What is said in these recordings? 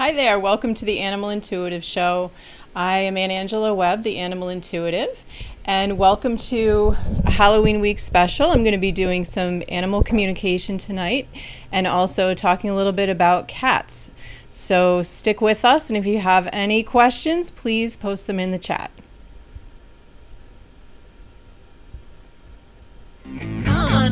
Hi there, welcome to the Animal Intuitive Show. I am Anne Angelo Webb, the Animal Intuitive, and welcome to a Halloween week special. I'm going to be doing some animal communication tonight and also talking a little bit about cats. So stick with us, and if you have any questions, please post them in the chat. on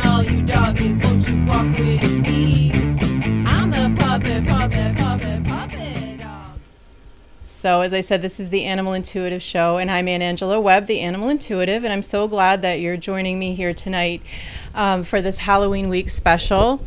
So, as I said, this is the Animal Intuitive Show, and I'm Anne Angelo Webb, the Animal Intuitive, and I'm so glad that you're joining me here tonight um, for this Halloween week special.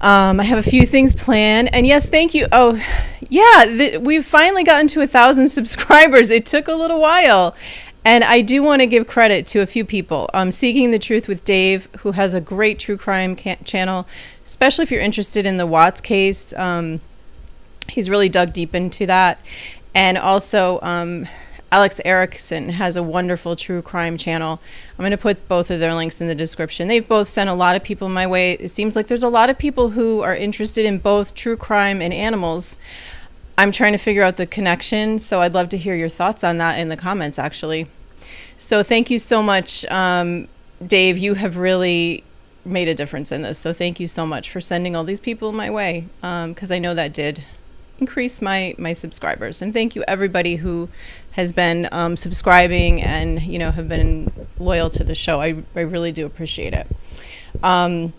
Um, I have a few things planned, and yes, thank you. Oh, yeah, th- we've finally gotten to a thousand subscribers. It took a little while, and I do want to give credit to a few people. Um, Seeking the Truth with Dave, who has a great true crime ca- channel, especially if you're interested in the Watts case. Um, he's really dug deep into that. And also, um, Alex Erickson has a wonderful true crime channel. I'm going to put both of their links in the description. They've both sent a lot of people my way. It seems like there's a lot of people who are interested in both true crime and animals. I'm trying to figure out the connection, so I'd love to hear your thoughts on that in the comments, actually. So, thank you so much, um, Dave. You have really made a difference in this. So, thank you so much for sending all these people my way, because I know that did increase my my subscribers. And thank you everybody who has been um, subscribing and you know have been loyal to the show. I, I really do appreciate it. Um,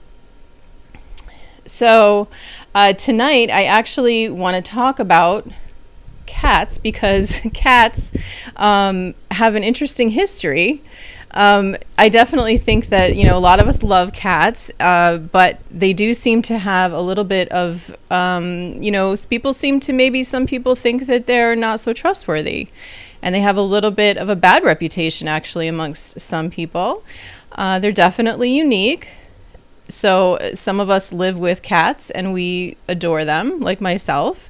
so uh, tonight i actually want to talk about cats because cats um, have an interesting history um, I definitely think that you know a lot of us love cats, uh, but they do seem to have a little bit of um, you know people seem to maybe some people think that they're not so trustworthy, and they have a little bit of a bad reputation actually amongst some people. Uh, they're definitely unique. So some of us live with cats and we adore them, like myself.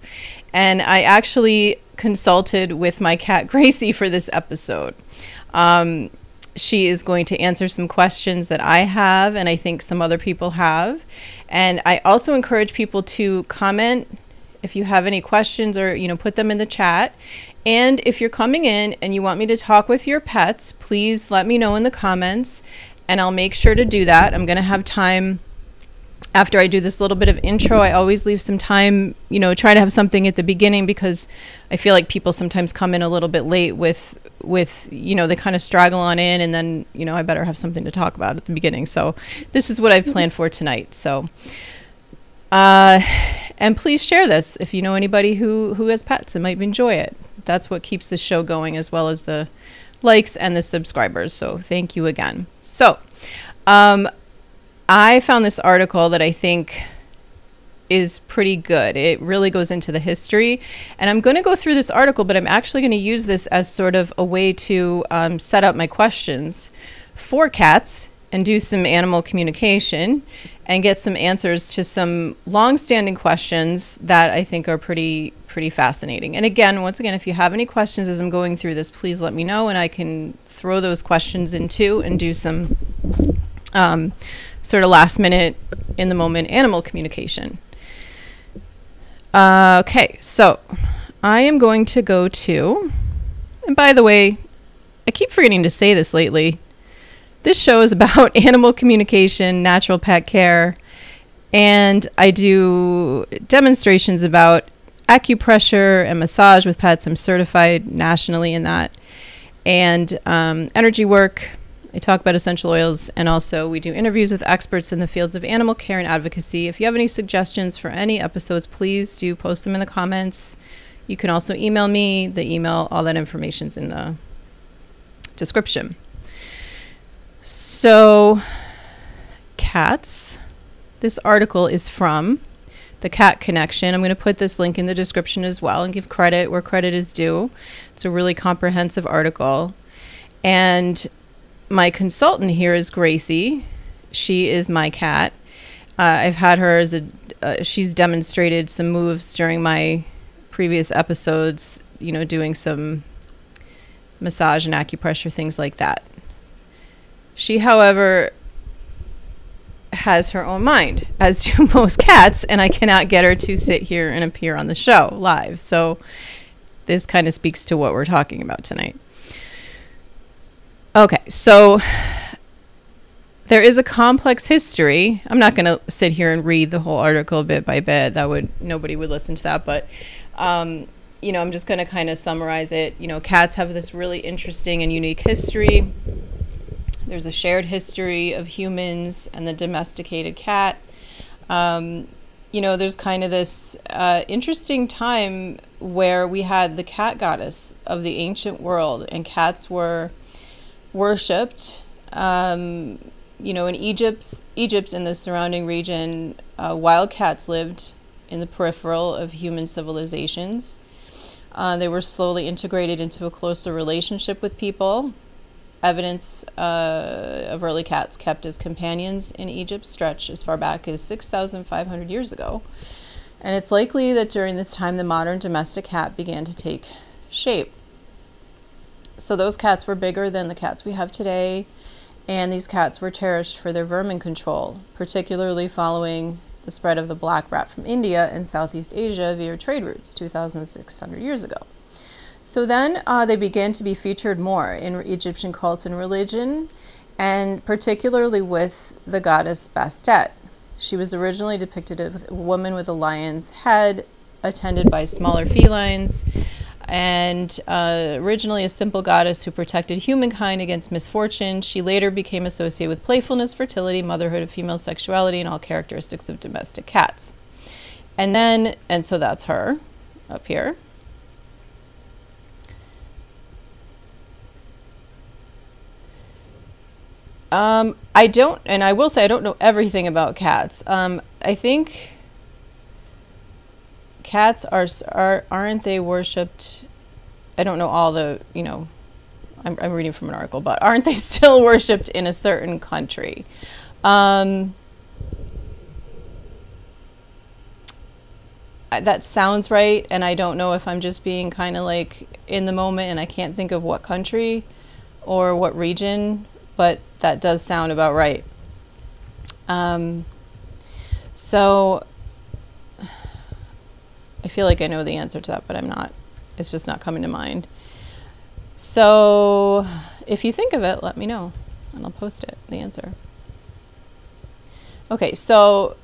And I actually consulted with my cat Gracie for this episode. Um, she is going to answer some questions that I have and I think some other people have. And I also encourage people to comment if you have any questions or you know put them in the chat. And if you're coming in and you want me to talk with your pets, please let me know in the comments and I'll make sure to do that. I'm going to have time after I do this little bit of intro, I always leave some time, you know, try to have something at the beginning because I feel like people sometimes come in a little bit late with with, you know, they kind of straggle on in and then, you know, I better have something to talk about at the beginning. So, this is what I've planned for tonight. So, uh and please share this if you know anybody who who has pets and might enjoy it. That's what keeps the show going as well as the likes and the subscribers. So, thank you again. So, um I found this article that I think is pretty good. It really goes into the history. And I'm going to go through this article, but I'm actually going to use this as sort of a way to um, set up my questions for cats and do some animal communication and get some answers to some long-standing questions that I think are pretty pretty fascinating. And again, once again, if you have any questions as I'm going through this, please let me know and I can throw those questions in too and do some um, sort of last minute, in the moment animal communication. Uh, okay, so I am going to go to, and by the way, I keep forgetting to say this lately. This show is about animal communication, natural pet care, and I do demonstrations about acupressure and massage with pets. I'm certified nationally in that, and um, energy work I talk about essential oils, and also we do interviews with experts in the fields of animal care and advocacy. If you have any suggestions for any episodes, please do post them in the comments. You can also email me. The email, all that information's in the description. So, cats. This article is from the Cat Connection. I'm going to put this link in the description as well and give credit where credit is due. It's a really comprehensive article. And my consultant here is Gracie. She is my cat. Uh, I've had her as a. Uh, she's demonstrated some moves during my previous episodes. You know, doing some massage and acupressure things like that. She, however, has her own mind, as do most cats, and I cannot get her to sit here and appear on the show live. So this kind of speaks to what we're talking about tonight. Okay, so there is a complex history. I'm not going to sit here and read the whole article bit by bit. That would nobody would listen to that, but um, you know, I'm just going to kind of summarize it. You know, cats have this really interesting and unique history. There's a shared history of humans and the domesticated cat. Um, you know, there's kind of this uh, interesting time where we had the cat goddess of the ancient world, and cats were worshipped. Um, you know, in Egypt's, Egypt and the surrounding region, uh, wild cats lived in the peripheral of human civilizations. Uh, they were slowly integrated into a closer relationship with people. Evidence uh, of early cats kept as companions in Egypt stretch as far back as 6,500 years ago. And it's likely that during this time the modern domestic cat began to take shape. So those cats were bigger than the cats we have today, and these cats were cherished for their vermin control, particularly following the spread of the black rat from India and Southeast Asia via trade routes 2,600 years ago. So then uh, they began to be featured more in Egyptian cults and religion, and particularly with the goddess Bastet. She was originally depicted as a woman with a lion's head, attended by smaller felines, and uh, originally a simple goddess who protected humankind against misfortune. She later became associated with playfulness, fertility, motherhood, of female sexuality, and all characteristics of domestic cats. And then, and so that's her up here. Um, I don't, and I will say I don't know everything about cats. Um, I think cats are are aren't they worshipped? I don't know all the you know. I'm, I'm reading from an article, but aren't they still worshipped in a certain country? Um, that sounds right, and I don't know if I'm just being kind of like in the moment, and I can't think of what country or what region, but that does sound about right. Um, so I feel like I know the answer to that, but I'm not. It's just not coming to mind. So if you think of it, let me know and I'll post it, the answer. Okay, so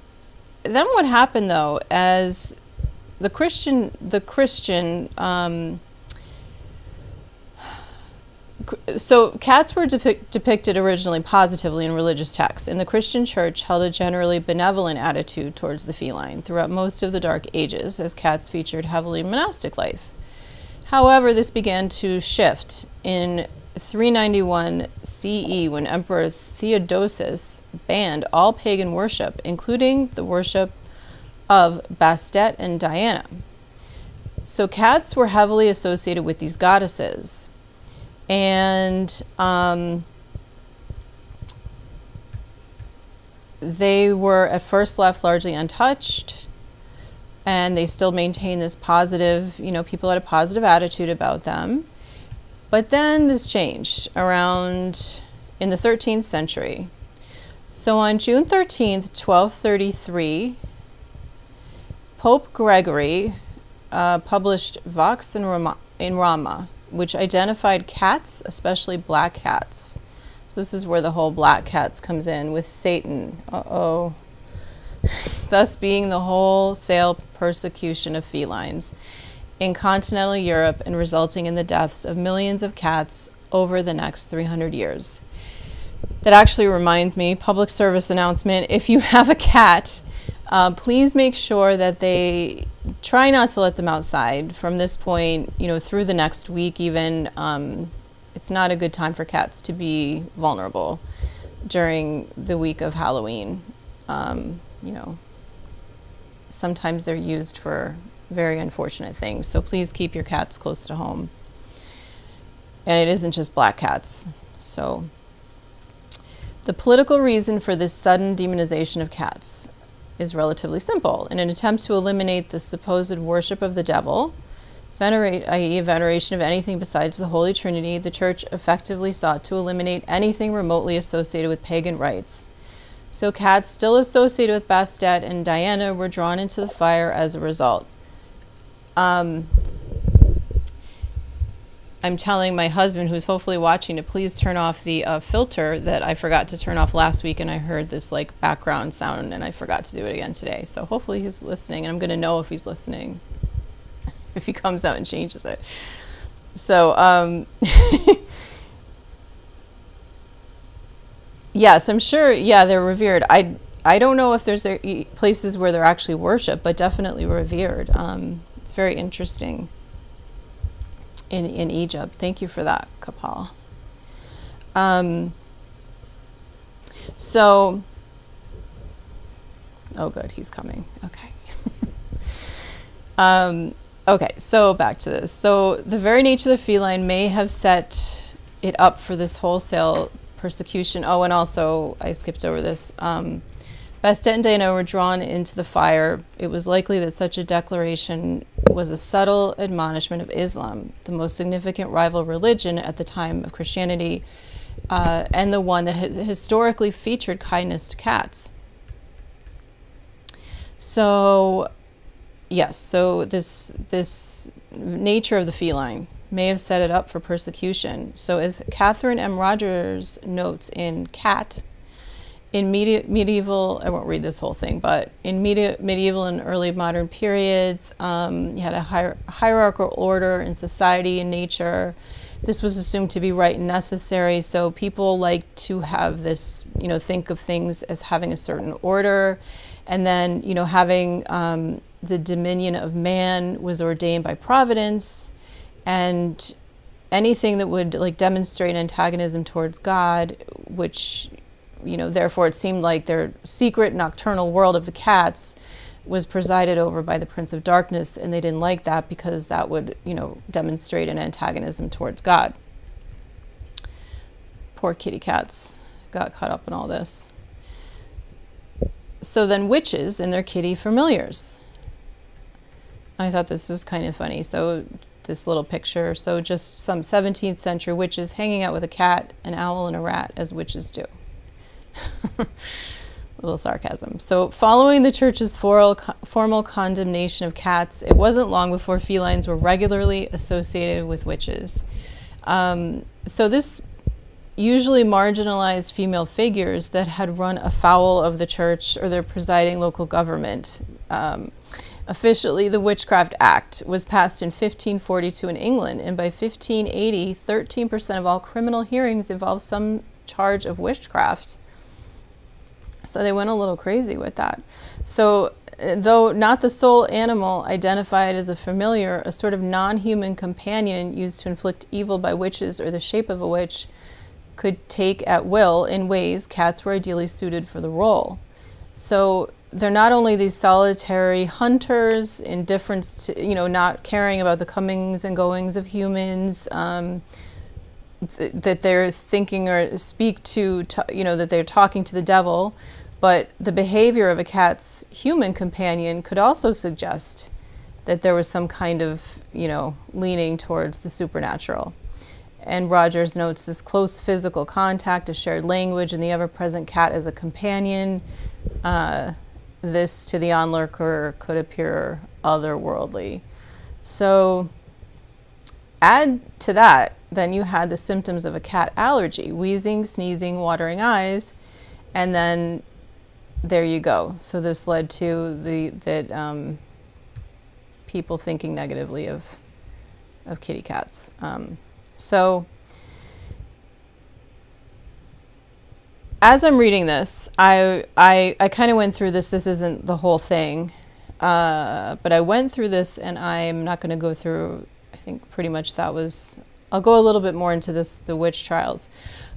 then what happened though, as the Christian, the Christian, um, so cats were depic- depicted originally positively in religious texts, and the Christian church held a generally benevolent attitude towards the feline throughout most of the Dark Ages, as cats featured heavily in monastic life. However, this began to shift in 391 CE when Emperor Theodosius banned all pagan worship, including the worship of Bastet and Diana. So cats were heavily associated with these goddesses and um, they were at first left largely untouched and they still maintain this positive you know people had a positive attitude about them. But then this changed around in the 13th century. So on june 13th 1233 pope gregory uh, published vox in rama, in rama which identified cats, especially black cats. So this is where the whole black cats comes in with Satan. Uh oh. Thus being the wholesale persecution of felines in continental Europe and resulting in the deaths of millions of cats over the next 300 years. That actually reminds me, public service announcement, if you have a cat, uh, please make sure that they try not to let them outside from this point, you know, through the next week, even. Um, it's not a good time for cats to be vulnerable during the week of Halloween. Um, you know, sometimes they're used for very unfortunate things. So please keep your cats close to home. And it isn't just black cats. So, the political reason for this sudden demonization of cats is relatively simple. In an attempt to eliminate the supposed worship of the devil, venerate, i.e., veneration of anything besides the Holy Trinity, the Church effectively sought to eliminate anything remotely associated with pagan rites, So cats still associated with Bastet and Diana were drawn into the fire as a result. Um, I'm telling my husband, who's hopefully watching, to please turn off the uh, filter that I forgot to turn off last week, and I heard this like background sound, and I forgot to do it again today. So hopefully he's listening, and I'm going to know if he's listening if he comes out and changes it. So, um, yes, I'm sure. Yeah, they're revered. I I don't know if there's places where they're actually worshipped, but definitely revered. Um, it's very interesting in, in Egypt. Thank you for that, Kapal. Um, so, oh, good, he's coming. Okay. um, okay, so back to this. So, the very nature of the feline may have set it up for this wholesale persecution. Oh, and also, I skipped over this. Um, Bastet and Diana were drawn into the fire. It was likely that such a declaration was a subtle admonishment of Islam, the most significant rival religion at the time of Christianity, uh, and the one that has historically featured kindness to cats. So, yes, so this this nature of the feline may have set it up for persecution. So, as Katharine M. Rogers notes in Cat, in medi- medieval, I won't read this whole thing, but in medi- medieval and early modern periods, um, you had a hier- hierarchical order in society and nature. This was assumed to be right and necessary. So people like to have this, you know, think of things as having a certain order, and then, you know, having um, the dominion of man was ordained by providence, and anything that would like demonstrate antagonism towards God, which you know, therefore it seemed like their secret nocturnal world of the cats was presided over by the Prince of Darkness, and they didn't like that because that would, you know, demonstrate an antagonism towards God. Poor kitty cats got caught up in all this. So then, witches and their kitty familiars. I thought this was kind of funny. So, this little picture. So, just some 17th century witches hanging out with a cat, an owl, and a rat, as witches do. a little sarcasm. So, following the church's formal, condemnation of cats, it wasn't long before felines were regularly associated with witches. Um, so, this usually marginalized female figures that had run afoul of the church or their presiding local government. Um, officially, the Witchcraft Act was passed in 1542 in England, and by 1580, 13% of all criminal hearings involved some charge of witchcraft. So they went a little crazy with that. So, uh, though not the sole animal identified as a familiar, a sort of non human companion used to inflict evil by witches or the shape of a witch could take at will in ways cats were ideally suited for the role. So, they're not only these solitary hunters, indifference to, you know, not caring about the comings and goings of humans. Um, that they're thinking or speak to, you know, that they're talking to the devil, but the behavior of a cat's human companion could also suggest that there was some kind of, you know, leaning towards the supernatural. And Rogers notes this close physical contact, a shared language, and the ever present cat as a companion. Uh, this to the onlooker could appear otherworldly. So, add to that then you had the symptoms of a cat allergy wheezing, sneezing, watering eyes, and then there you go. So this led to the that um, people thinking negatively of of kitty cats. Um, so as I'm reading this, I I, I kind of went through this. This isn't the whole thing, uh, but I went through this, and I'm not going to go through. I think pretty much that was I'll go a little bit more into this, the witch trials,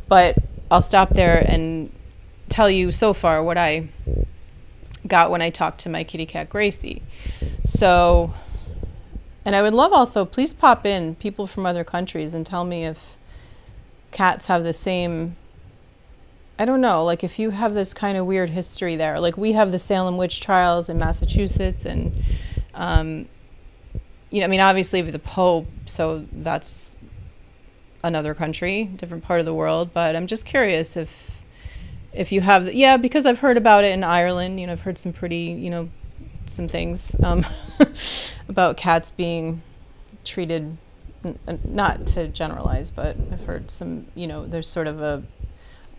but I'll stop there and tell you so far what I got when I talked to my kitty cat Gracie. So, and I would love also, please pop in people from other countries and tell me if cats have the same. I don't know, like if you have this kind of weird history there. Like we have the Salem witch trials in Massachusetts, and, um, you know, I mean, obviously the Pope, so that's another country, different part of the world. But I'm just curious if if you have, yeah, because I've heard about it in Ireland. You know, I've heard some pretty, you know, some things um, about cats being treated. n- Not to generalize, but I've heard some. You know, there's sort of a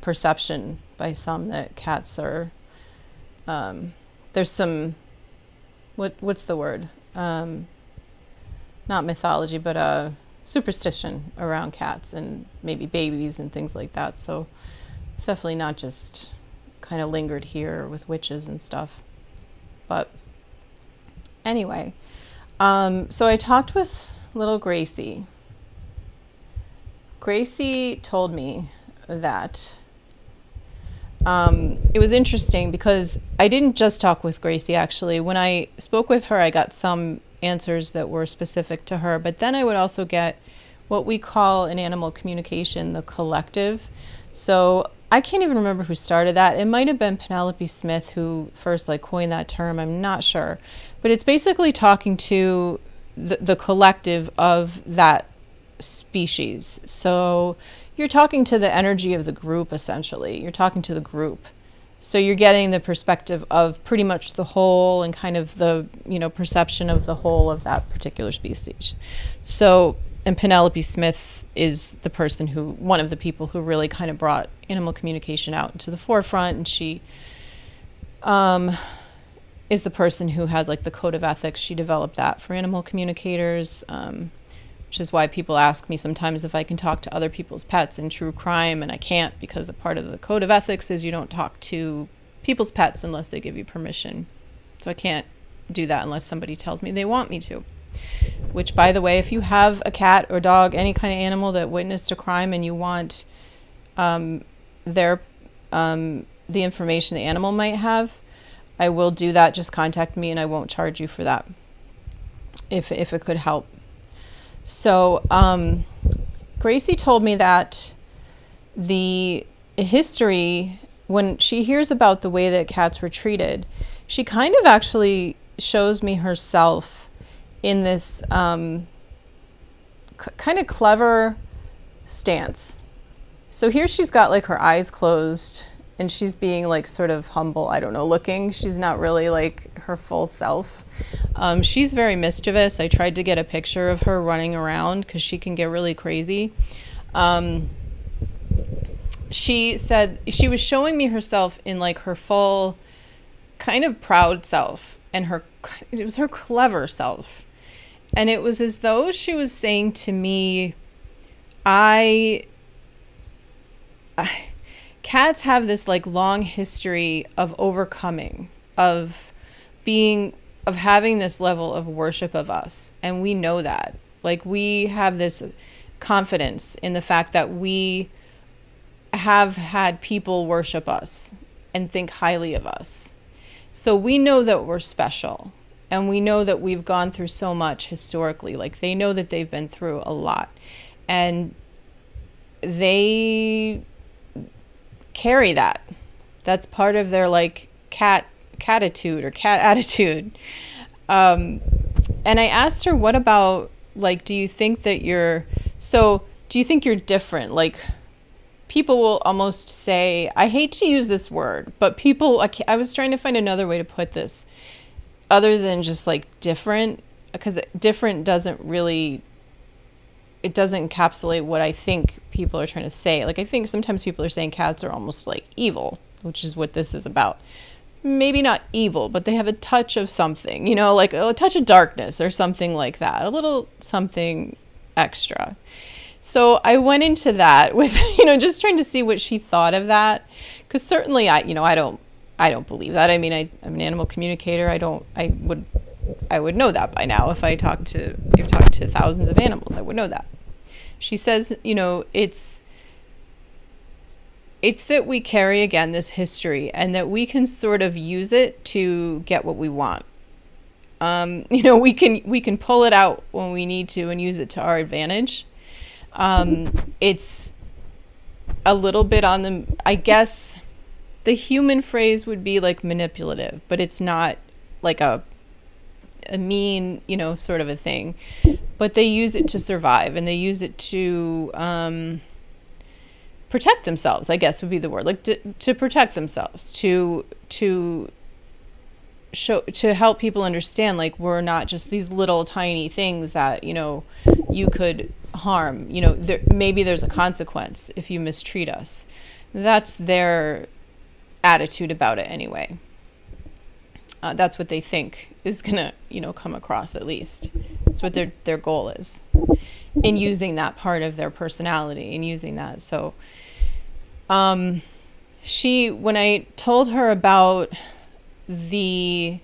perception by some that cats are. Um, there's some. What what's the word? Um, not mythology, but uh, superstition around cats and maybe babies and things like that. So it's definitely not just kind of lingered here with witches and stuff. But anyway, um, so I talked with little Gracie. Gracie told me that um, it was interesting because I didn't just talk with Gracie actually. When I spoke with her, I got some answers that were specific to her, but then I would also get what we call in animal communication the collective. So I can't even remember who started that. It might have been Penelope Smith who first like coined that term. I'm not sure, but it's basically talking to the, the collective of that species. So you're talking to the energy of the group essentially. You're talking to the group. So you're getting the perspective of pretty much the whole and kind of the, you know, perception of the whole of that particular species. So and Penelope Smith is the person who one of the people who really kind of brought animal communication out into the forefront and she um is the person who has like the code of ethics. She developed that for animal communicators, um, which is why people ask me sometimes if I can talk to other people's pets in true crime, and I can't because a part of the code of ethics is you don't talk to people's pets unless they give you permission. So I can't do that unless somebody tells me they want me to. Which, by the way, if you have a cat or dog, any kind of animal that witnessed a crime and you want um, their um, the information the animal might have, I will do that. Just contact me, and I won't charge you for that. If if it could help. So um, Gracie told me that the history when she hears about the way that cats were treated, she kind of actually shows me herself in this um, c- kind of clever stance. So here she's got like her eyes closed and she's being like sort of humble, I don't know, looking. She's not really like her full self. Um, she's very mischievous. I tried to get a picture of her running around because she can get really crazy. Um, she said she was showing me herself in like her full kind of proud self and her it was her clever self and it was as though she was saying to me i, I cats have this like long history of overcoming of being of having this level of worship of us. And we know that. Like we have this confidence in the fact that we have had people worship us and think highly of us. So we know that we're special. And we know that we've gone through so much historically. Like they know that they've been through a lot. And they carry that. That's part of their like cat catitude or cat attitude. Um, and I asked her, what about like, do you think that you're so? Do you think you're different? Like, people will almost say, I hate to use this word, but people. I, I was trying to find another way to put this, other than just like different, because different doesn't really it doesn't encapsulate what I think people are trying to say. Like I think sometimes people are saying cats are almost like evil, which is what this is about. Maybe not evil, but they have a touch of something, you know, like a touch of darkness or something like that. A little something extra. So I went into that with, you know, just trying to see what she thought of that cuz certainly I, you know, I don't I don't believe that. I mean, I, I'm an animal communicator. I don't I would I would know that by now if I talked to if I talked to thousands of animals. I would know that. She says, you know, it's it's that we carry again this history and that we can sort of use it to get what we want. Um, you know, we can we can pull it out when we need to and use it to our advantage. Um, it's a little bit on the I guess the human phrase would be like manipulative, but it's not like a a mean, you know, sort of a thing. But they use it to survive and they use it to um, protect themselves. I guess would be the word, like to, to protect themselves, to to show to help people understand like we're not just these little tiny things that you know you could harm. You know there, maybe there's a consequence if you mistreat us. That's their attitude about it anyway. Uh, that's what they think is gonna you know come across at least. It's what their their goal is in using that part of their personality and using that. So um she when i told her about the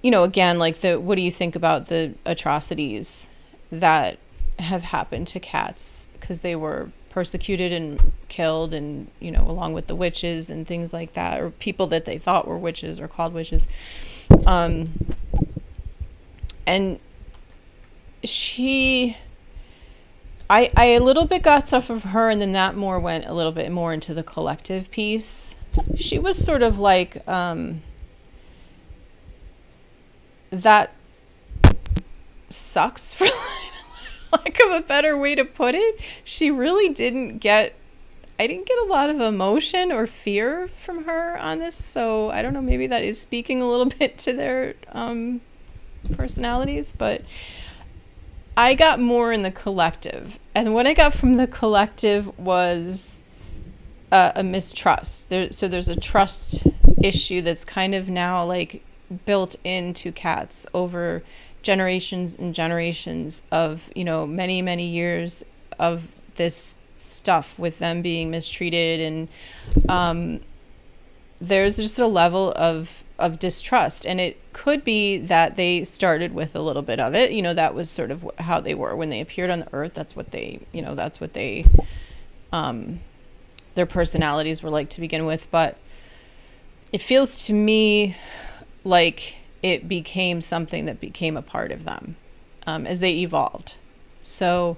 you know again like the what do you think about the atrocities that have happened to cats? Because they were persecuted and killed and you know along with the witches and things like that or people that they thought were witches or called witches. Um and she I I a little bit got stuff of her and then that more went a little bit more into the collective piece. She was sort of like um, that sucks for lack of a better way to put it. She really didn't get i didn't get a lot of emotion or fear from her on this so i don't know maybe that is speaking a little bit to their um, personalities but i got more in the collective and what i got from the collective was a, a mistrust. There, so there's a trust issue that's kind of now like built into cats over generations and generations of you know many many years of this stuff with them being mistreated and um, there's just a level of of distrust and it could be that they started with a little bit of it you know that was sort of how they were when they appeared on the earth that's what they you know that's what they um, their personalities were like to begin with, but it feels to me like it became something that became a part of them um, as they evolved. So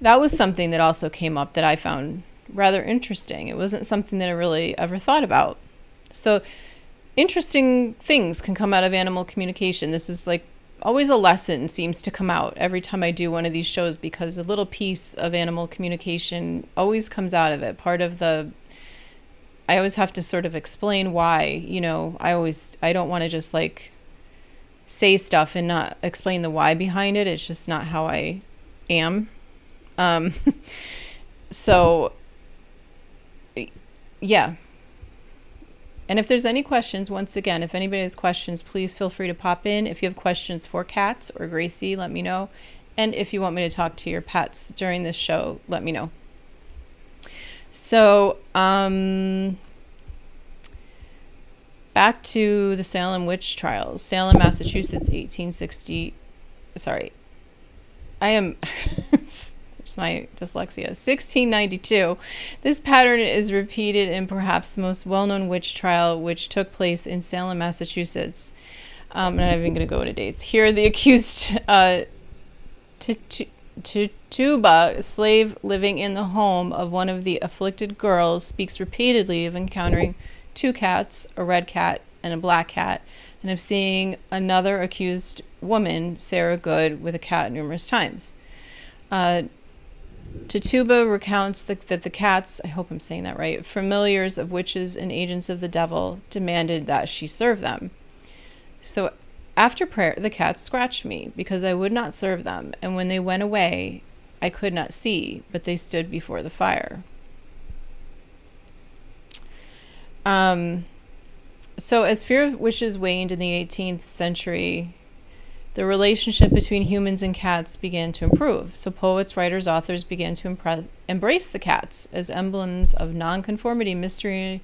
that was something that also came up that I found rather interesting. It wasn't something that I really ever thought about. So interesting things can come out of animal communication. This is like always a lesson seems to come out every time I do one of these shows because a little piece of animal communication always comes out of it. Part of the I always have to sort of explain why, you know, I always I don't want to just like say stuff and not explain the why behind it. It's just not how I am. Um so yeah, and if there's any questions, once again, if anybody has questions, please feel free to pop in. If you have questions for cats or Gracie, let me know. And if you want me to talk to your pets during this show, let me know. So, um, back to the Salem witch trials. Salem, Massachusetts, 1860. Sorry. I am. It's my dyslexia. 1692. This pattern is repeated in perhaps the most well known witch trial, which took place in Salem, Massachusetts. Um, I'm not even going to go into dates. Here, the accused uh, Tituba, slave living in the home of one of the afflicted girls, speaks repeatedly of encountering two cats, a red cat and a black cat, and of seeing another accused woman, Sarah Good, with a cat numerous times. Uh, Tituba recounts the, that the cats, I hope I'm saying that right, familiars of witches and agents of the devil, demanded that she serve them. So after prayer, the cats scratched me because I would not serve them, and when they went away, I could not see, but they stood before the fire. Um, so as fear of witches waned in the 18th century, the relationship between humans and cats began to improve. So poets, writers, authors began to impress, embrace the cats as emblems of nonconformity, mystery,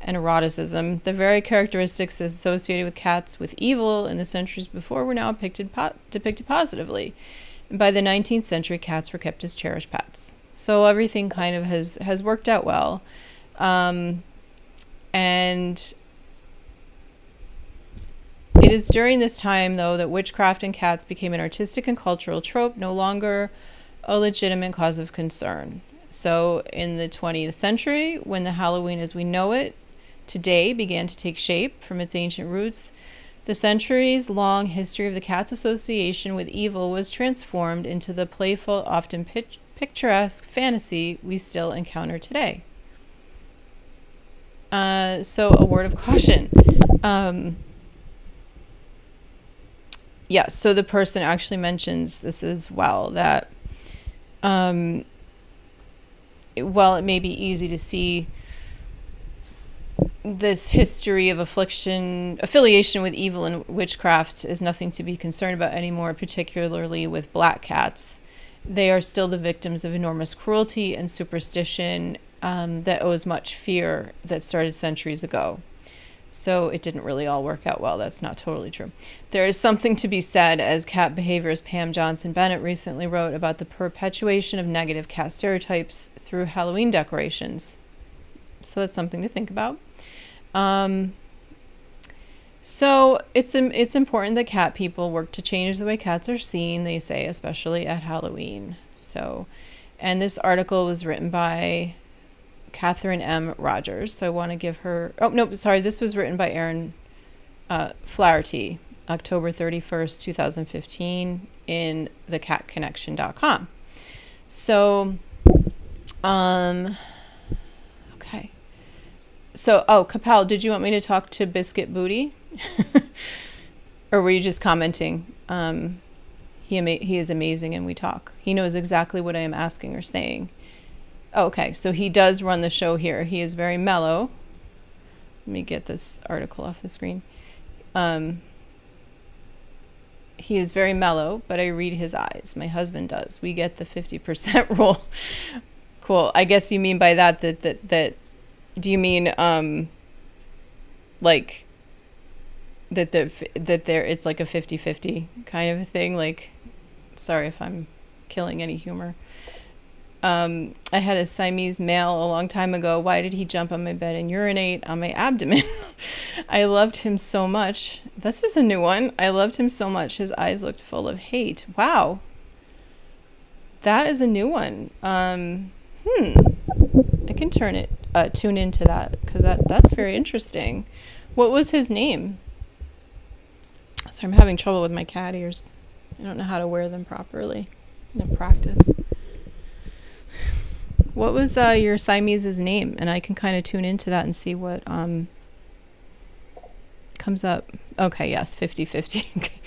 and eroticism. The very characteristics associated with cats with evil in the centuries before were now depicted, po- depicted positively. And by the 19th century, cats were kept as cherished pets. So everything kind of has has worked out well. Um, and it is during this time, though, that witchcraft and cats became an artistic and cultural trope, no longer a legitimate cause of concern. So, in the 20th century, when the Halloween as we know it today began to take shape from its ancient roots, the centuries long history of the cat's association with evil was transformed into the playful, often pitch- picturesque fantasy we still encounter today. Uh, so, a word of caution. Um, yes, so the person actually mentions this as well that um, while it may be easy to see this history of affliction, affiliation with evil and witchcraft is nothing to be concerned about anymore, particularly with black cats. They are still the victims of enormous cruelty and superstition um, that owes much fear that started centuries ago. So it didn't really all work out well. That's not totally true. There is something to be said, as cat behaviorist Pam Johnson Bennett recently wrote, about the perpetuation of negative cat stereotypes through Halloween decorations. So that's something to think about. Um, so it's it's important that cat people work to change the way cats are seen. They say, especially at Halloween. So, and this article was written by Katharine M. Rogers. So I want to give her. Oh no, sorry. This was written by Erin uh, Flaherty, October thirty first, two thousand fifteen, in thecatconnection.com. So, um, okay. So, oh, Capel, did you want me to talk to Biscuit Booty? or were you just commenting? Um, he, ama- he is amazing and we talk. He knows exactly what I am asking or saying. Oh, okay, so he does run the show here. He is very mellow. Let me get this article off the screen. Um, he is very mellow, but I read his eyes. My husband does. We get the 50% rule. cool. I guess you mean by that that that, that do you mean um like that the that there it's like a 50-50 kind of a thing like sorry if i'm killing any humor um i had a siamese male a long time ago. Why did he jump on my bed and urinate on my abdomen? I loved him so much. This is a new one. I loved him so much. His eyes looked full of hate. Wow. That is a new one. Um hmm. I can turn it uh, tune into that because that that's very interesting. What was his name? So I'm having trouble with my cat ears. I don't know how to wear them properly in practice. What was uh, your Siamese's name? And I can kind of tune into that and see what um, comes up. Okay, yes, 50 50. okay.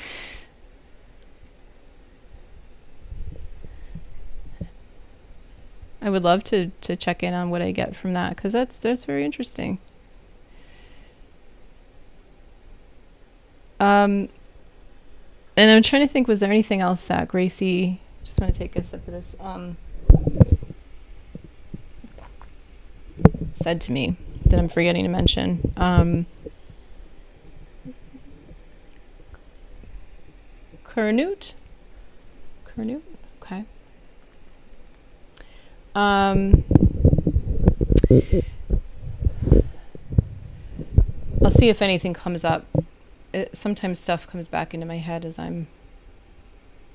I would love to to check in on what I get from that because that's that's very interesting. Um, and I'm trying to think, was there anything else that Gracie? Just want to take a sip of this. Um, said to me that I'm forgetting to mention. Um, Kernut? Kernut? Okay. Um, I'll see if anything comes up. It, sometimes stuff comes back into my head as I'm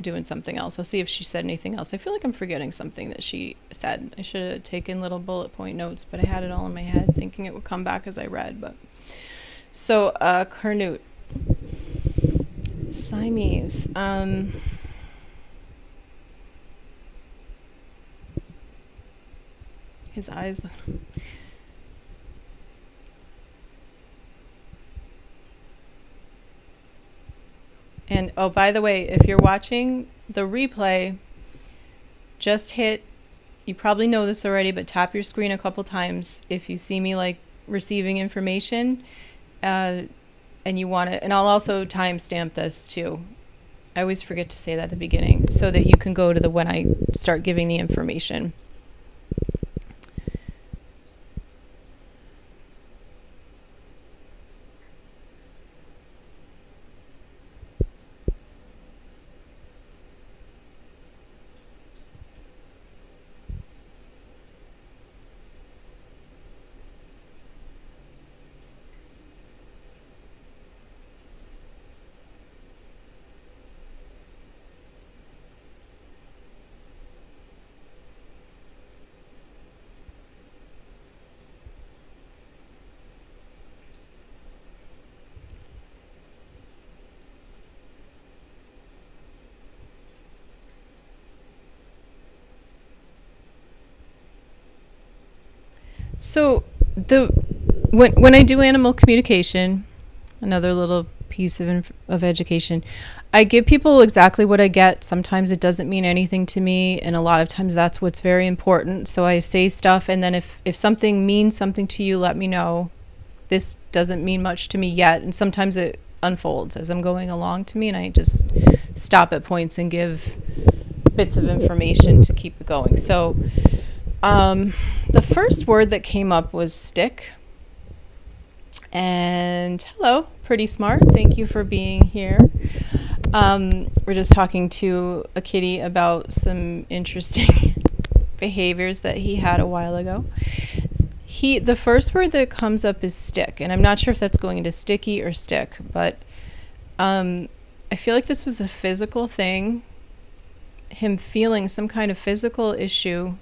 doing something else. I'll see if she said anything else. I feel like I'm forgetting something that she said. I should have taken little bullet point notes, but I had it all in my head, thinking it would come back as I read. But so, uh, Carnute, Siamese. Um, his eyes. And oh, by the way, if you're watching the replay, just hit. You probably know this already, but tap your screen a couple times if you see me like receiving information, uh, and you want to. And I'll also timestamp this too. I always forget to say that at the beginning, so that you can go to the when I start giving the information. So the when when I do animal communication, another little piece of of education, I give people exactly what I get. Sometimes it doesn't mean anything to me, and a lot of times that's what's very important. So I say stuff, and then if if something means something to you, let me know. This doesn't mean much to me yet, and sometimes it unfolds as I'm going along to me, and I just stop at points and give bits of information to keep it going. So, um, the first word that came up was stick. And hello, pretty smart. Thank you for being here. Um, we're just talking to a kitty about some interesting behaviors that he had a while ago. He the first word that comes up is stick, and I'm not sure if that's going into sticky or stick, but um, I feel like this was a physical thing. Him feeling some kind of physical issue.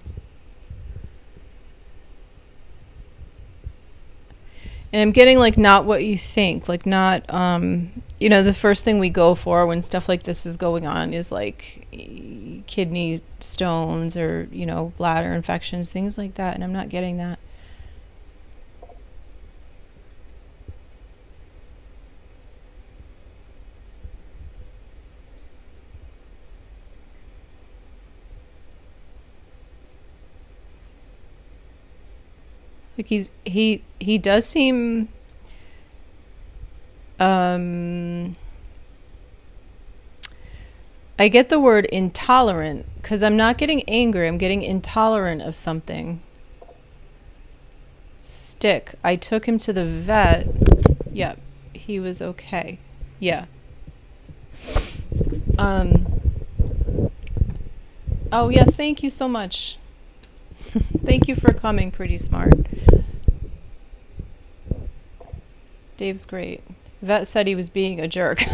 And I'm getting like not what you think, like not um you know the first thing we go for when stuff like this is going on is like kidney stones or you know bladder infections things like that and i'm not getting that he's he he does seem um I get the word intolerant because I'm not getting angry. I'm getting intolerant of something. Stick. I took him to the vet. Yep. He was okay. Yeah. Um. Oh, yes. Thank you so much. thank you for coming, pretty smart. Dave's great. Vet said he was being a jerk.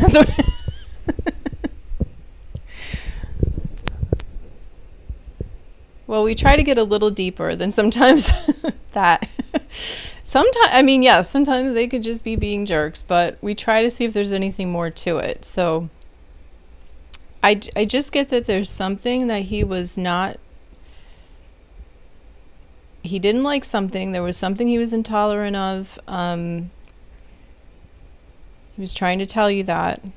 Well, we try to get a little deeper than sometimes that. Sometimes, I mean, yes, sometimes they could just be being jerks, but we try to see if there's anything more to it. So I, I just get that there's something that he was not he didn't like something. There was something he was intolerant of. Um, he was trying to tell you that. He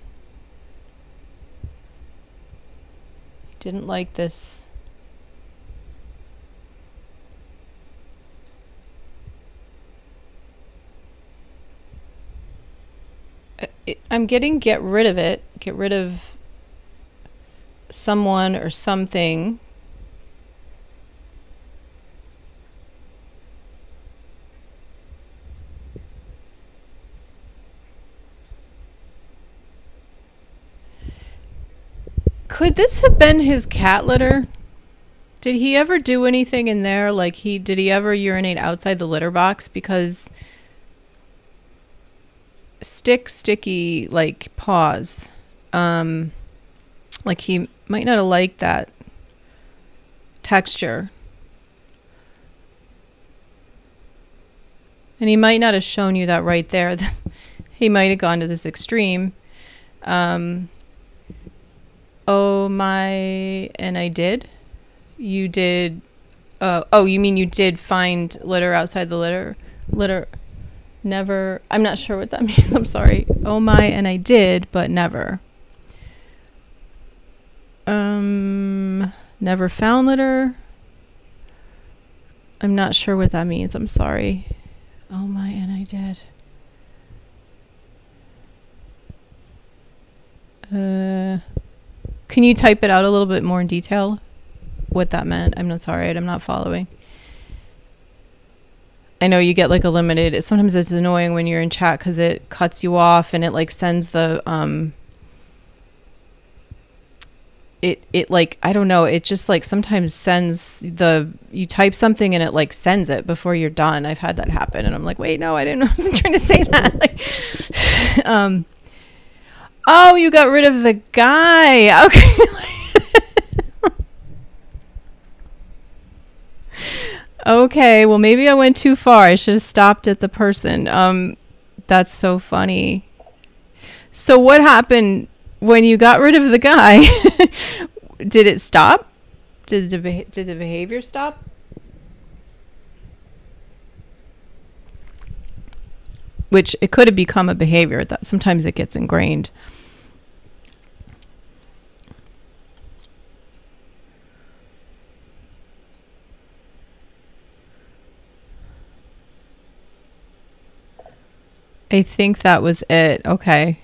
didn't like this. I'm getting get rid of it. Get rid of someone or something. Could this have been his cat litter? Did he ever do anything in there? Like he did he ever urinate outside the litter box? Because stick sticky like paws. Um like he might not have liked that texture. And he might not have shown you that right there. he might have gone to this extreme. Um Oh my, and I did. You did. Uh, oh, you mean you did find litter outside the litter? Litter. Never. I'm not sure what that means. I'm sorry. Oh my, and I did, but never. Um, never found litter. I'm not sure what that means. I'm sorry. Oh my, and I did. Uh. Can you type it out a little bit more in detail? What that meant? I'm not sorry, I'm not following. I know you get like a limited. Sometimes it's annoying when you're in chat because it cuts you off and it like sends the um. It it like I don't know. It just like sometimes sends the you type something and it like sends it before you're done. I've had that happen and I'm like, wait, no, I didn't. Know I was trying to say that. Like, um. Oh, you got rid of the guy. Okay. okay, well maybe I went too far. I should have stopped at the person. Um that's so funny. So what happened when you got rid of the guy? did it stop? Did the beha- did the behavior stop? which it could have become a behavior that sometimes it gets ingrained. I think that was it. Okay.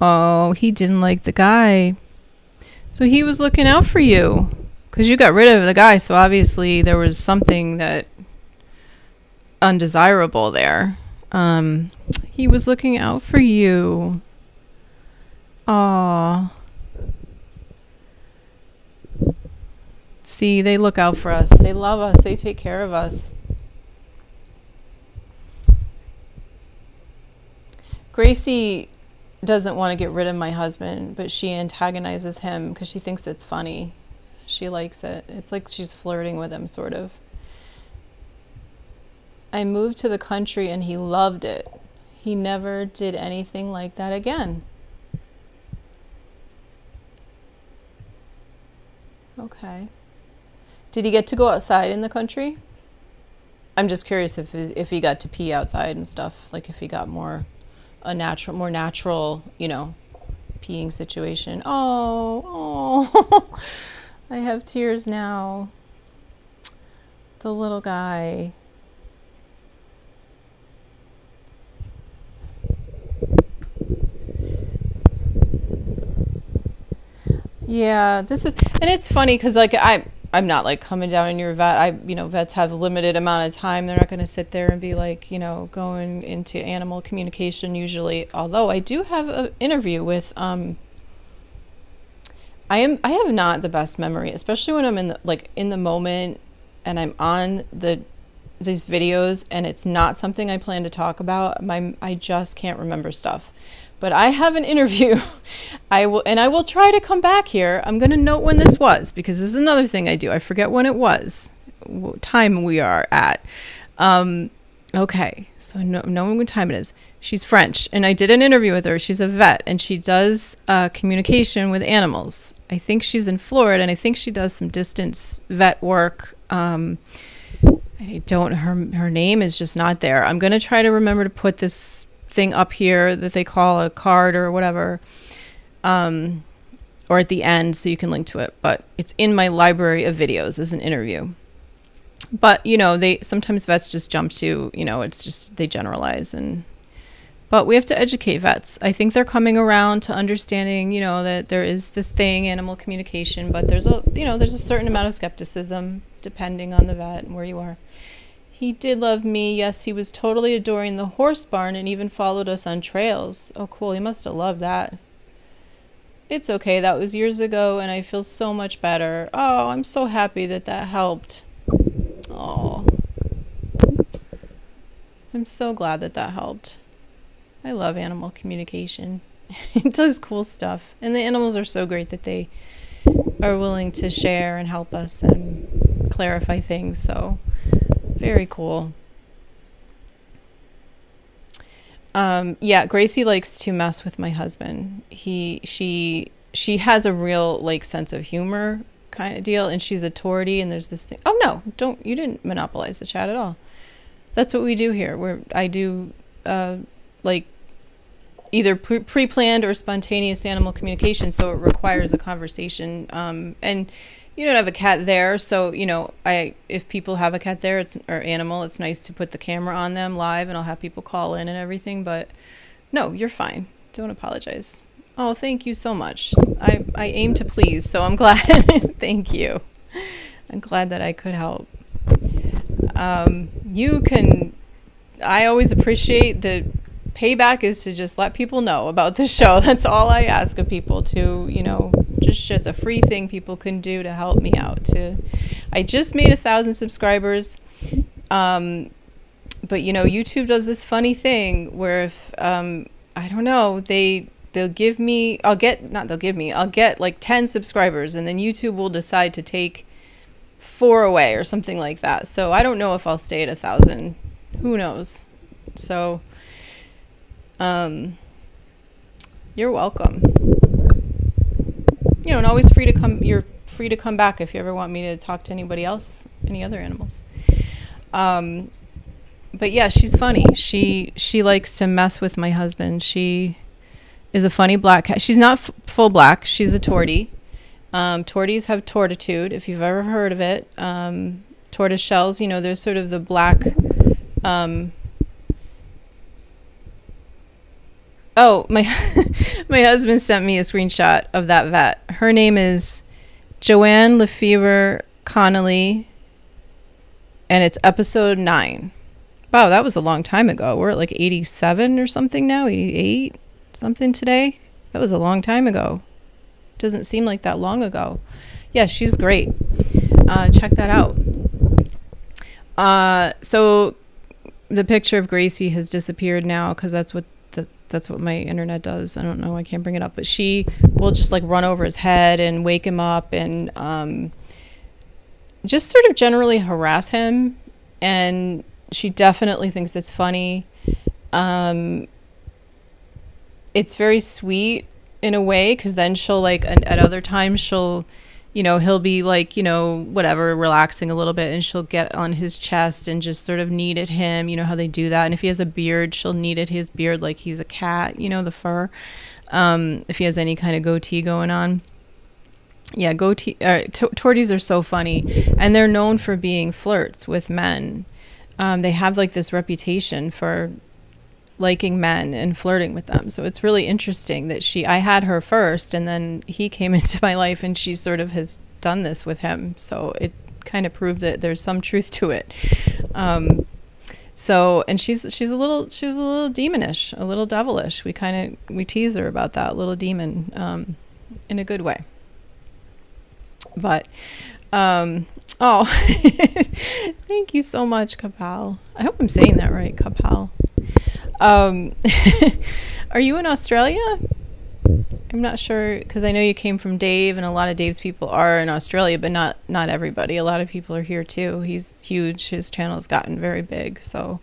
Oh, he didn't like the guy. So he was looking out for you because you got rid of the guy. So obviously there was something that undesirable there. Um, he was looking out for you. Aw. See, they look out for us. They love us. They take care of us. Gracie doesn't want to get rid of my husband, but she antagonizes him because she thinks it's funny. She likes it. It's like she's flirting with him, sort of. I moved to the country and he loved it. He never did anything like that again. Okay. Did he get to go outside in the country? I'm just curious if if he got to pee outside and stuff, like if he got more a natural, more natural, you know, peeing situation. Oh, oh, I have tears now. The little guy. Yeah, this is, and it's funny because like I, I'm not like coming down in your vet. I, you know, vets have a limited amount of time. They're not going to sit there and be like, you know, going into animal communication usually. Although I do have an interview with, um, I am, I have not the best memory, especially when I'm in the, like in the moment and I'm on the, these videos and it's not something I plan to talk about. My, I just can't remember stuff but I have an interview. I will, and I will try to come back here. I'm going to note when this was because this is another thing I do. I forget when it was, what time we are at. Um, okay, so no, knowing what time it is. She's French, and I did an interview with her. She's a vet, and she does uh, communication with animals. I think she's in Florida, and I think she does some distance vet work. Um, I don't. Her her name is just not there. I'm gonna try to remember to put this thing up here that they call a card or whatever, um, or at the end so you can link to it. But it's in my library of videos as an interview. But you know, they sometimes vets just jump to you know it's just they generalize and. But we have to educate vets. I think they're coming around to understanding, you know, that there is this thing, animal communication, but there's a, you know, there's a certain amount of skepticism depending on the vet and where you are. He did love me. Yes, he was totally adoring the horse barn and even followed us on trails. Oh, cool. He must have loved that. It's okay. That was years ago, and I feel so much better. Oh, I'm so happy that that helped. Oh. I'm so glad that that helped. I love animal communication. it does cool stuff. And the animals are so great that they are willing to share and help us and clarify things. So very cool. Um, yeah, Gracie likes to mess with my husband. He, she, she has a real like sense of humor kind of deal, and she's a tortie. And there's this thing. Oh no, don't you didn't monopolize the chat at all. That's what we do here. Where I do, uh, like, either pre planned or spontaneous animal communication. So it requires a conversation. Um, and you don't have a cat there, so you know, I if people have a cat there, it's or animal, it's nice to put the camera on them live, and I'll have people call in and everything. But no, you're fine. Don't apologize. Oh, thank you so much. I I aim to please, so I'm glad. thank you. I'm glad that I could help. Um, you can. I always appreciate the payback is to just let people know about the show. That's all I ask of people to, you know, just it's a free thing people can do to help me out. To, I just made a thousand subscribers, um, but you know, YouTube does this funny thing where if um, I don't know, they they'll give me, I'll get not they'll give me, I'll get like ten subscribers, and then YouTube will decide to take four away or something like that. So I don't know if I'll stay at a thousand. Who knows? So um, you're welcome. You know, and always free to come. You're free to come back if you ever want me to talk to anybody else, any other animals. Um, but yeah, she's funny. She she likes to mess with my husband. She is a funny black cat. She's not f- full black. She's a tortie. Um, torties have tortitude, if you've ever heard of it. Um, tortoise shells, you know, they're sort of the black. Um, oh, my my husband sent me a screenshot of that vet. Her name is Joanne Lefevre Connolly, and it's episode nine. Wow, that was a long time ago. We're at like 87 or something now, 88 something today. That was a long time ago. Doesn't seem like that long ago. Yeah, she's great. Uh, check that out. Uh, so the picture of Gracie has disappeared now because that's what that's what my internet does. I don't know. I can't bring it up, but she will just like run over his head and wake him up and um, just sort of generally harass him. And she definitely thinks it's funny. Um, it's very sweet in a way because then she'll like an, at other times she'll you know he'll be like you know whatever relaxing a little bit and she'll get on his chest and just sort of knead at him you know how they do that. And if he has a beard she'll knead at his beard like he's a cat you know the fur um, if he has any kind of goatee going on. Yeah goatee uh, t- torties are so funny. And they're known for being flirts with men. Um, they have like this reputation for liking men and flirting with them. So it's really interesting that she I had her first and then he came into my life and she sort of has done this with him. So it kind of proved that there's some truth to it. Um, so and she's she's a little she's a little demonish, a little devilish. We kind of we tease her about that little demon um, in a good way. But um, oh, thank you so much, Capall. I hope I'm saying that right, Capall. Um, are you in Australia? I'm not sure because I know you came from Dave, and a lot of Dave's people are in Australia, but not not everybody. A lot of people are here too. He's huge. His channel's gotten very big. So,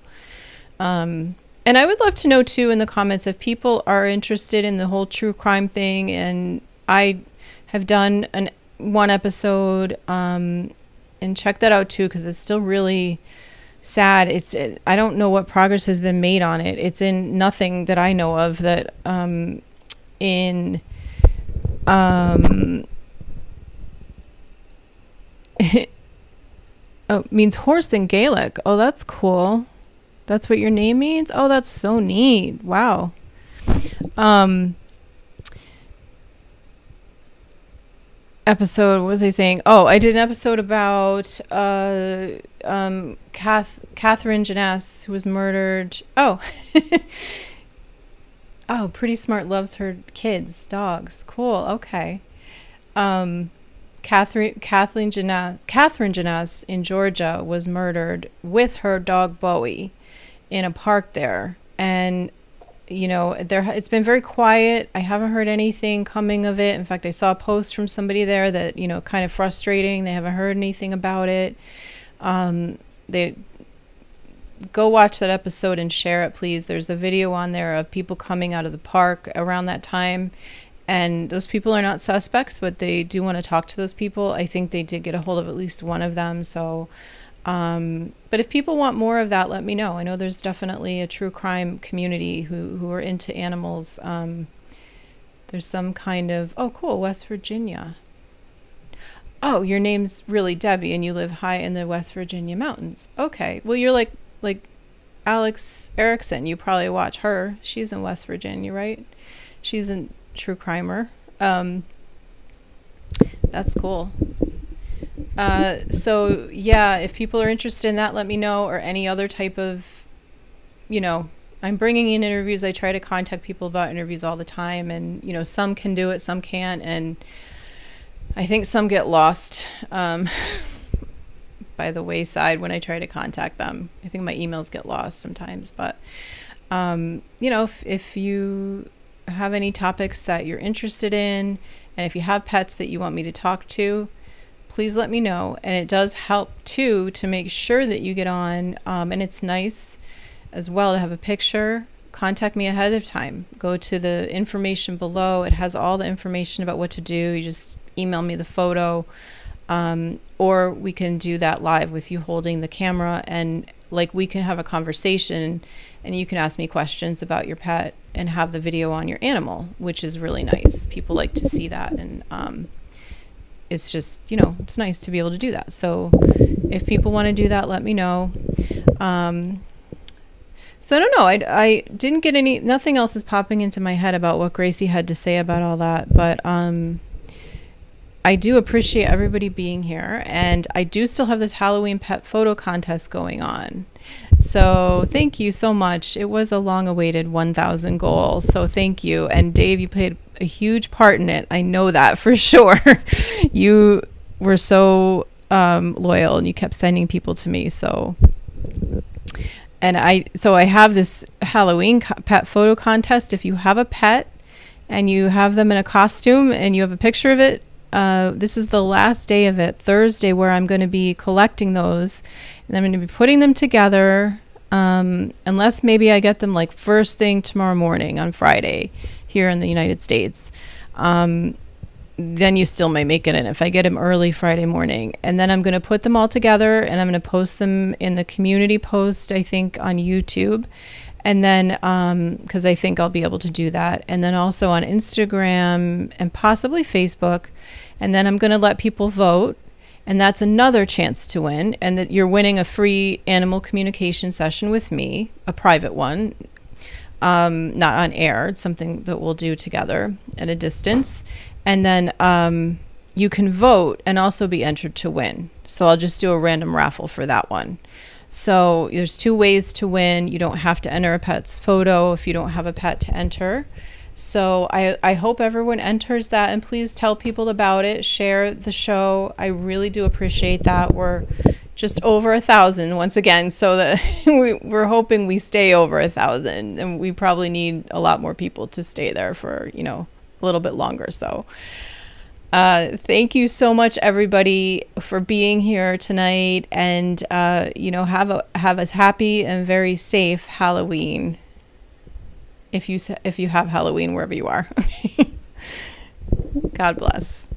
um, and I would love to know too in the comments if people are interested in the whole true crime thing. And I have done an one episode, um, and check that out too because it's still really sad. It's it, I don't know what progress has been made on it. It's in nothing that I know of that um, in um, oh means horse in Gaelic. Oh, that's cool. That's what your name means. Oh, that's so neat. Wow. Um, episode what was I saying? Oh, I did an episode about uh um Kath Katherine Janness who was murdered. Oh. oh, pretty smart loves her kids, dogs. Cool. Okay. Um Katherine Kathleen Janness Katherine Janness in Georgia was murdered with her dog Bowie in a park there. And you know there it's been very quiet. I haven't heard anything coming of it. In fact i saw a post from somebody there that you know kind of frustrating. They haven't heard anything about it. Um, they go watch that episode and share it please. There's a video on there of people coming out of the park around that time. And those people are not suspects but they do want to talk to those people. I think they did get a hold of at least one of them so um, but if people want more of that, let me know. I know there's definitely a true crime community who, who are into animals. Um, there's some kind of, oh, cool, West Virginia. Oh, your name's really Debbie and you live high in the West Virginia mountains. Okay. Well, you're like, like Alex Erickson. You probably watch her. She's in West Virginia, right? She's a true crimer. Um, that's cool. Uh, so yeah, if people are interested in that, let me know, or any other type of, you know, I'm bringing in interviews. I try to contact people about interviews all the time, and you know, some can do it, some can't, and I think some get lost um, by the wayside when I try to contact them. I think my emails get lost sometimes, but um, you know, if, if you have any topics that you're interested in, and if you have pets that you want me to talk to, please let me know. And it does help too to make sure that you get on. Um, and it's nice as well to have a picture. Contact me ahead of time. Go to the information below. It has all the information about what to do. You just email me the photo. Um, or we can do that live with you holding the camera and like we can have a conversation and you can ask me questions about your pet and have the video on your animal, which is really nice. People like to see that and um, it's just, you know, it's nice to be able to do that. So if people want to do that, let me know. Um, so I don't know. I, I didn't get any, nothing else is popping into my head about what Gracie had to say about all that. But um, I do appreciate everybody being here. And I do still have this Halloween pet photo contest going on. So thank you so much. It was a long awaited 1,000 goal. So thank you. And Dave, you played a huge part in it. I know that for sure. you were so um, loyal and you kept sending people to me. So and I so I have this Halloween co- pet photo contest. If you have a pet and you have them in a costume and you have a picture of it, uh, this is the last day of it, Thursday, where I'm going to be collecting those, and I'm going to be putting them together. Um, unless maybe I get them like first thing tomorrow morning on Friday here in the United States. Um, then you still may make it in if I get them early Friday morning. And then I'm going to put them all together and I'm going to post them in the community post, I think, on YouTube. And then, because I think I'll be able to do that. And then also on Instagram and possibly Facebook. And then I'm going to let people vote. And that's another chance to win. And that you're winning a free animal communication session with me, a private one, um, not on air. It's something that we'll do together at a distance. And then um, you can vote and also be entered to win. So I'll just do a random raffle for that one. So there's two ways to win. You don't have to enter a pet's photo if you don't have a pet to enter. So I, I hope everyone enters that and please tell people about it. Share the show. I really do appreciate that. We're just over a thousand once again. So that we, we're hoping we stay over a thousand and we probably need a lot more people to stay there for, you know, a little bit longer. So uh, thank you so much, everybody, for being here tonight, and uh, you know, have a have a happy and very safe Halloween. If you if you have Halloween wherever you are, God bless.